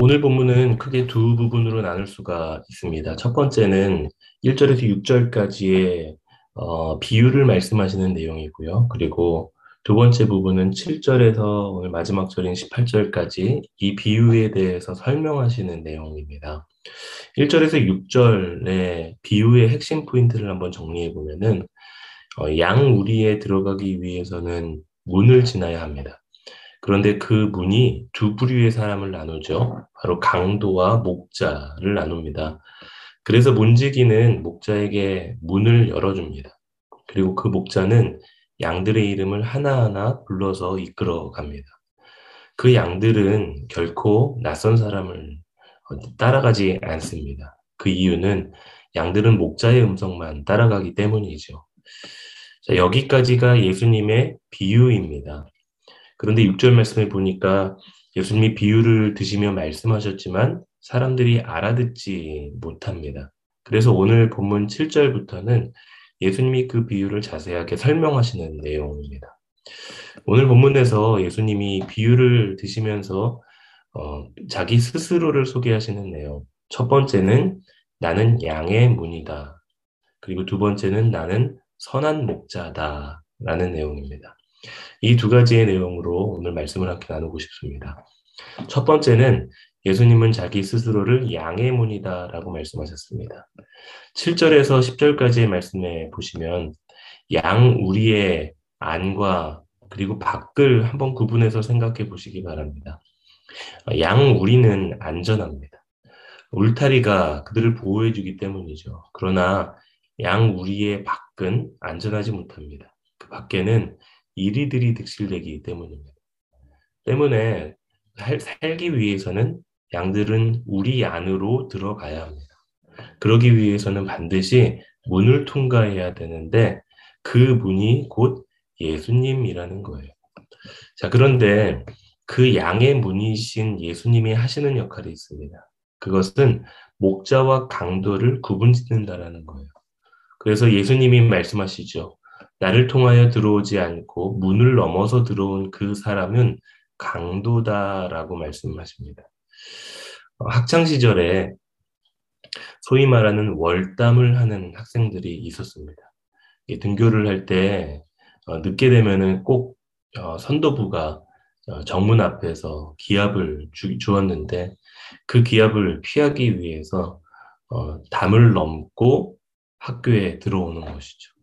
오늘 본문은 크게 두 부분으로 나눌 수가 있습니다. 첫 번째는 1절에서 6절까지의 어, 비유를 말씀하시는 내용이고요. 그리고 두 번째 부분은 7절에서 오늘 마지막 절인 18절까지 이 비유에 대해서 설명하시는 내용입니다. 1절에서 6절의 비유의 핵심 포인트를 한번 정리해 보면은 어, 양 우리에 들어가기 위해서는 문을 지나야 합니다. 그런데 그 문이 두 부류의 사람을 나누죠. 바로 강도와 목자를 나눕니다. 그래서 문지기는 목자에게 문을 열어줍니다. 그리고 그 목자는 양들의 이름을 하나하나 불러서 이끌어 갑니다. 그 양들은 결코 낯선 사람을 따라가지 않습니다. 그 이유는 양들은 목자의 음성만 따라가기 때문이죠. 자, 여기까지가 예수님의 비유입니다. 그런데 6절 말씀을 보니까 예수님이 비유를 드시며 말씀하셨지만 사람들이 알아듣지 못합니다. 그래서 오늘 본문 7절부터는 예수님이 그 비유를 자세하게 설명하시는 내용입니다. 오늘 본문에서 예수님이 비유를 드시면서 어, 자기 스스로를 소개하시는 내용. 첫 번째는 나는 양의 문이다. 그리고 두 번째는 나는 선한 목자다. 라는 내용입니다. 이 두 가지의 내용으로 오늘 말씀을 함께 나누고 싶습니다. 첫 번째는 예수님은 자기 스스로를 양의 문이다 라고 말씀하셨습니다. 7절에서 10절까지의 말씀에 보시면 양 우리의 안과 그리고 밖을 한번 구분해서 생각해 보시기 바랍니다. 양 우리는 안전합니다. 울타리가 그들을 보호해 주기 때문이죠. 그러나 양 우리의 밖은 안전하지 못합니다. 그 밖에는 이리들이 득실되기 때문입니다. 때문에 살기 위해서는 양들은 우리 안으로 들어가야 합니다. 그러기 위해서는 반드시 문을 통과해야 되는데 그 문이 곧 예수님이라는 거예요. 자, 그런데 그 양의 문이신 예수님이 하시는 역할이 있습니다. 그것은 목자와 강도를 구분 짓는다라는 거예요. 그래서 예수님이 말씀하시죠. 나를 통하여 들어오지 않고 문을 넘어서 들어온 그 사람은 강도다라고 말씀하십니다. 어, 학창 시절에 소위 말하는 월담을 하는 학생들이 있었습니다. 등교를 할때 어, 늦게 되면은 꼭 어, 선도부가 정문 앞에서 기합을 주, 주었는데 그 기합을 피하기 위해서 담을 넘고 학교에 들어오는 것이죠.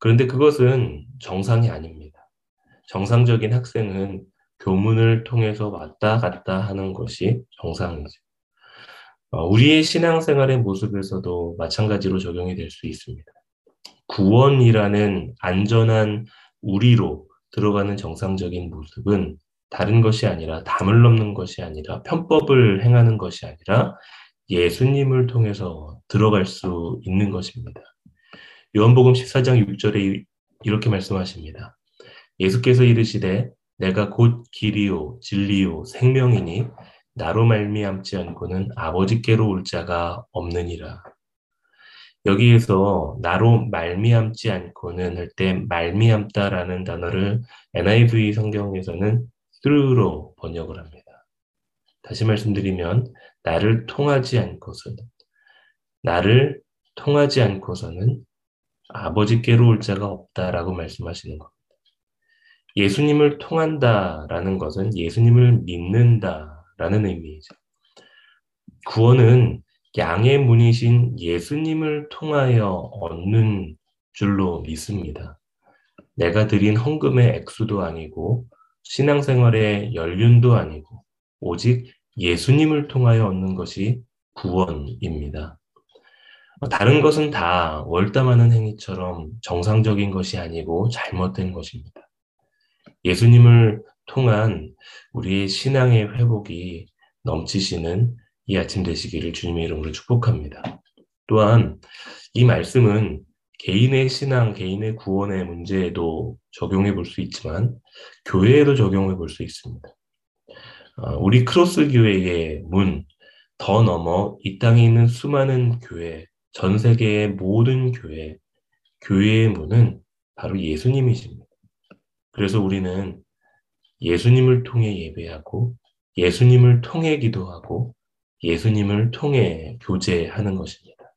그런데 그것은 정상이 아닙니다. 정상적인 학생은 교문을 통해서 왔다 갔다 하는 것이 정상이죠. 어, 우리의 신앙생활의 모습에서도 마찬가지로 적용이 될 수 있습니다. 구원이라는 안전한 우리로 들어가는 정상적인 모습은 다른 것이 아니라 담을 넘는 것이 아니라 편법을 행하는 것이 아니라 예수님을 통해서 들어갈 수 있는 것입니다. 요한복음 14장 6절에 이렇게 말씀하십니다. 예수께서 이르시되 내가 곧 길이요 진리요 생명이니 나로 말미암지 않고는 아버지께로 올 자가 없느니라. 여기에서 나로 말미암지 않고는 할 때 말미암다라는 단어를 NIV 성경에서는 through로 번역을 합니다. 다시 말씀드리면 나를 통하지 않고서는 나를 통하지 않고서는 아버지께로 올 자가 없다라고 말씀하시는 겁니다. 예수님을 통한다라는 것은 예수님을 믿는다라는 의미이죠. 구원은 양의 문이신 예수님을 통하여 얻는 줄로 믿습니다. 내가 드린 헌금의 액수도 아니고 신앙생활의 연륜도 아니고 오직 예수님을 통하여 얻는 것이 구원입니다. 다른 것은 다 월담하는 행위처럼 정상적인 것이 아니고 잘못된 것입니다. 예수님을 통한 우리의 신앙의 회복이 넘치시는 이 아침 되시기를 주님의 이름으로 축복합니다. 또한 이 말씀은 개인의 신앙, 개인의 구원의 문제에도 적용해 볼 수 있지만 교회에도 적용해 볼 수 있습니다. 어, 우리 크로스 교회의 문, 더 넘어 이 땅에 있는 수많은 교회, 전 세계의 모든 교회, 교회의 문은 바로 예수님이십니다. 그래서 우리는 예수님을 통해 예배하고 예수님을 통해 기도하고 예수님을 통해 교제하는 것입니다.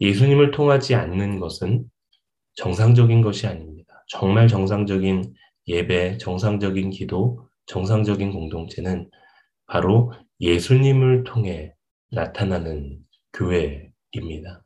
예수님을 통하지 않는 것은 정상적인 것이 아닙니다. 정말 정상적인 예배, 정상적인 기도, 정상적인 공동체는 바로 예수님을 통해 나타나는 교회입니다.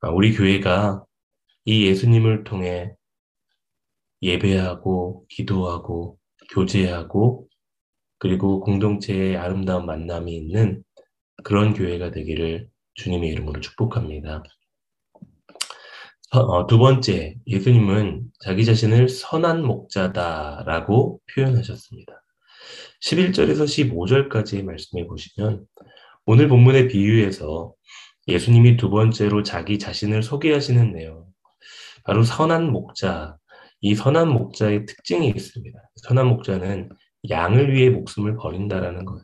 아, 우리 교회가 이 예수님을 통해 예배하고 기도하고 교제하고 그리고 공동체의 아름다운 만남이 있는 그런 교회가 되기를 주님의 이름으로 축복합니다. 어, 두 번째, 예수님은 자기 자신을 선한 목자다라고 표현하셨습니다. 11절에서 15절까지의 말씀해 보시면 오늘 본문의 비유에서 예수님이 두 번째로 자기 자신을 소개하시는 내용, 바로 선한 목자, 이 선한 목자의 특징이 있습니다. 선한 목자는 양을 위해 목숨을 버린다라는 거예요.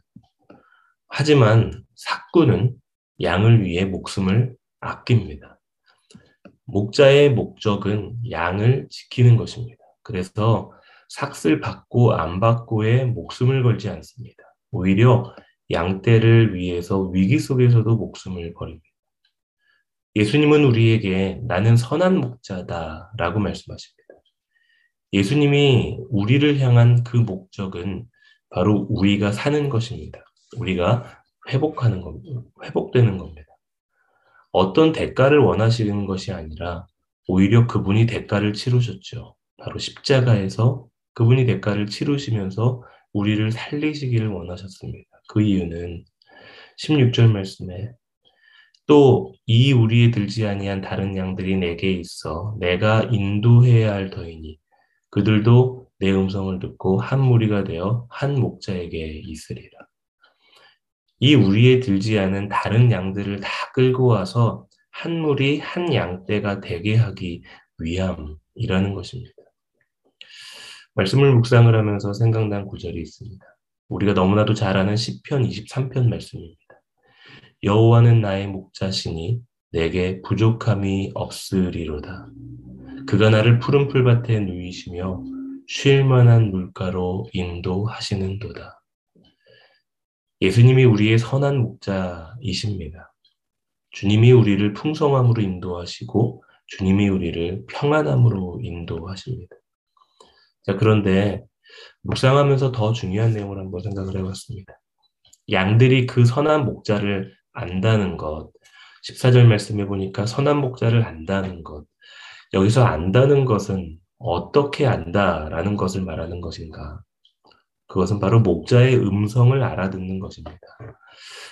하지만 사꾼은 양을 위해 목숨을 아낍니다. 목자의 목적은 양을 지키는 것입니다. 그래서 삭슬 받고 안 받고에 목숨을 걸지 않습니다. 오히려 양떼를 위해서 위기 속에서도 목숨을 버립니다. 예수님은 우리에게 나는 선한 목자다 라고 말씀하십니다. 예수님이 우리를 향한 그 목적은 바로 우리가 사는 것입니다. 우리가 회복하는 겁니다. 회복되는 겁니다. 어떤 대가를 원하시는 것이 아니라 오히려 그분이 대가를 치르셨죠. 바로 십자가에서 그분이 대가를 치르시면서 우리를 살리시기를 원하셨습니다. 그 이유는 16절 말씀에 또 이 우리에 들지 아니한 다른 양들이 내게 있어 내가 인도해야 할 터이니 그들도 내 음성을 듣고 한 무리가 되어 한 목자에게 있으리라. 이 우리에 들지 않은 다른 양들을 다 끌고 와서 한 무리 한 양떼가 되게 하기 위함이라는 것입니다. 말씀을 묵상을 하면서 생각난 구절이 있습니다. 우리가 너무나도 잘 아는 시편 23편 말씀입니다. 여호와는 나의 목자시니 내게 부족함이 없으리로다. 그가 나를 푸른 풀밭에 누이시며 쉴 만한 물가로 인도하시는도다. 예수님이 우리의 선한 목자이십니다. 주님이 우리를 풍성함으로 인도하시고 주님이 우리를 평안함으로 인도하십니다. 자, 그런데 묵상하면서 더 중요한 내용을 한번 생각을 해봤습니다. 양들이 그 선한 목자를 안다는 것, 14절 말씀해 보니까 선한 목자를 안다는 것, 여기서 안다는 것은 어떻게 안다라는 것을 말하는 것인가? 그것은 바로 목자의 음성을 알아듣는 것입니다.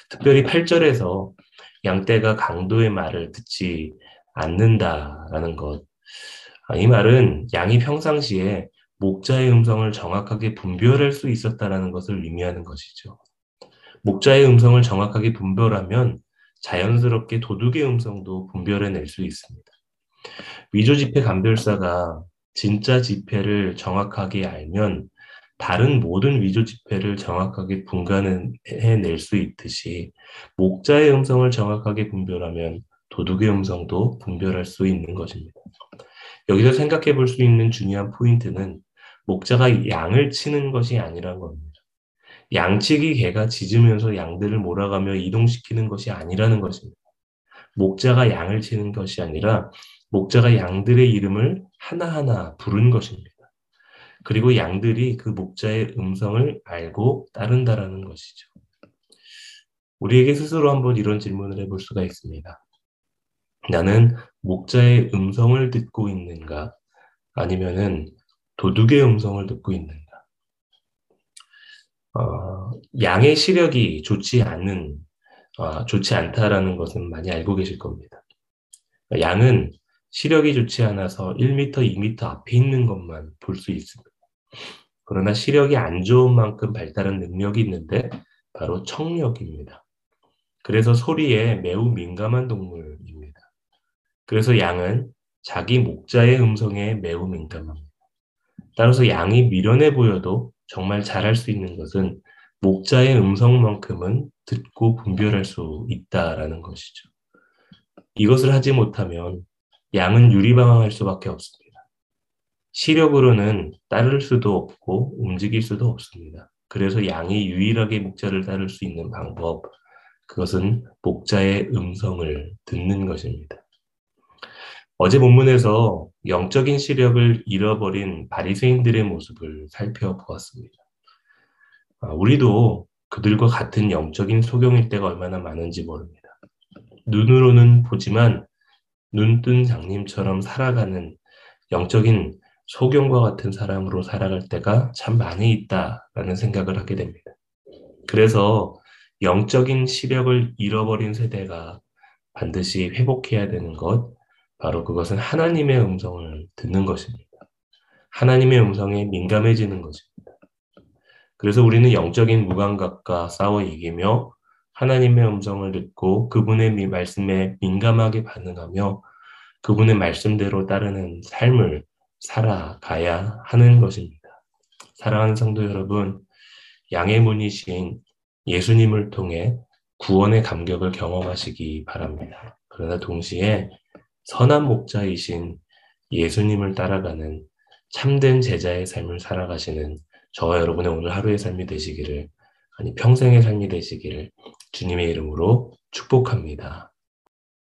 특별히 8절에서 양떼가 강도의 말을 듣지 않는다라는 것. 아, 이 말은 양이 평상시에 목자의 음성을 정확하게 분별할 수 있었다라는 것을 의미하는 것이죠. 목자의 음성을 정확하게 분별하면 자연스럽게 도둑의 음성도 분별해낼 수 있습니다. 위조 지폐 감별사가 진짜 지폐를 정확하게 알면 다른 모든 위조 지폐를 정확하게 분간해낼 수 있듯이 목자의 음성을 정확하게 분별하면 도둑의 음성도 분별할 수 있는 것입니다. 여기서 생각해 볼 수 있는 중요한 포인트는 목자가 양을 치는 것이 아니란 겁니다. 양치기 개가 짖으면서 양들을 몰아가며 이동시키는 것이 아니라는 것입니다. 목자가 양을 치는 것이 아니라 목자가 양들의 이름을 하나하나 부른 것입니다. 그리고 양들이 그 목자의 음성을 알고 따른다라는 것이죠. 우리에게 스스로 한번 이런 질문을 해볼 수가 있습니다. 나는 목자의 음성을 듣고 있는가? 아니면은 도둑의 음성을 듣고 있는가? 어, 양의 시력이 좋지 않는, 어, 좋지 않다라는 것은 많이 알고 계실 겁니다. 양은 시력이 좋지 않아서 1m, 2m 앞에 있는 것만 볼 수 있습니다. 그러나 시력이 안 좋은 만큼 발달한 능력이 있는데 바로 청력입니다. 그래서 소리에 매우 민감한 동물입니다. 그래서 양은 자기 목자의 음성에 매우 민감합니다. 따라서 양이 미련해 보여도 정말 잘할 수 있는 것은 목자의 음성만큼은 듣고 분별할 수 있다라는 것이죠. 이것을 하지 못하면 양은 유리방황할 수밖에 없습니다. 시력으로는 따를 수도 없고 움직일 수도 없습니다. 그래서 양이 유일하게 목자를 따를 수 있는 방법, 그것은 목자의 음성을 듣는 것입니다. 어제 본문에서 영적인 시력을 잃어버린 바리새인들의 모습을 살펴보았습니다. 아, 우리도 그들과 같은 영적인 소경일 때가 얼마나 많은지 모릅니다. 눈으로는 보지만 눈뜬 장님처럼 살아가는 영적인 소경과 같은 사람으로 살아갈 때가 참 많이 있다라는 생각을 하게 됩니다. 그래서 영적인 시력을 잃어버린 세대가 반드시 회복해야 되는 것, 바로 그것은 하나님의 음성을 듣는 것입니다. 하나님의 음성에 민감해지는 것입니다. 그래서 우리는 영적인 무감각과 싸워 이기며 하나님의 음성을 듣고 그분의 말씀에 민감하게 반응하며 그분의 말씀대로 따르는 삶을 살아가야 하는 것입니다. 사랑하는 성도 여러분, 양의 문이신 예수님을 통해 구원의 감격을 경험하시기 바랍니다. 그러나 동시에 선한 목자이신 예수님을 따라가는 참된 제자의 삶을 살아가시는 저와 여러분의 오늘 하루의 삶이 되시기를, 아니 평생의 삶이 되시기를 주님의 이름으로 축복합니다.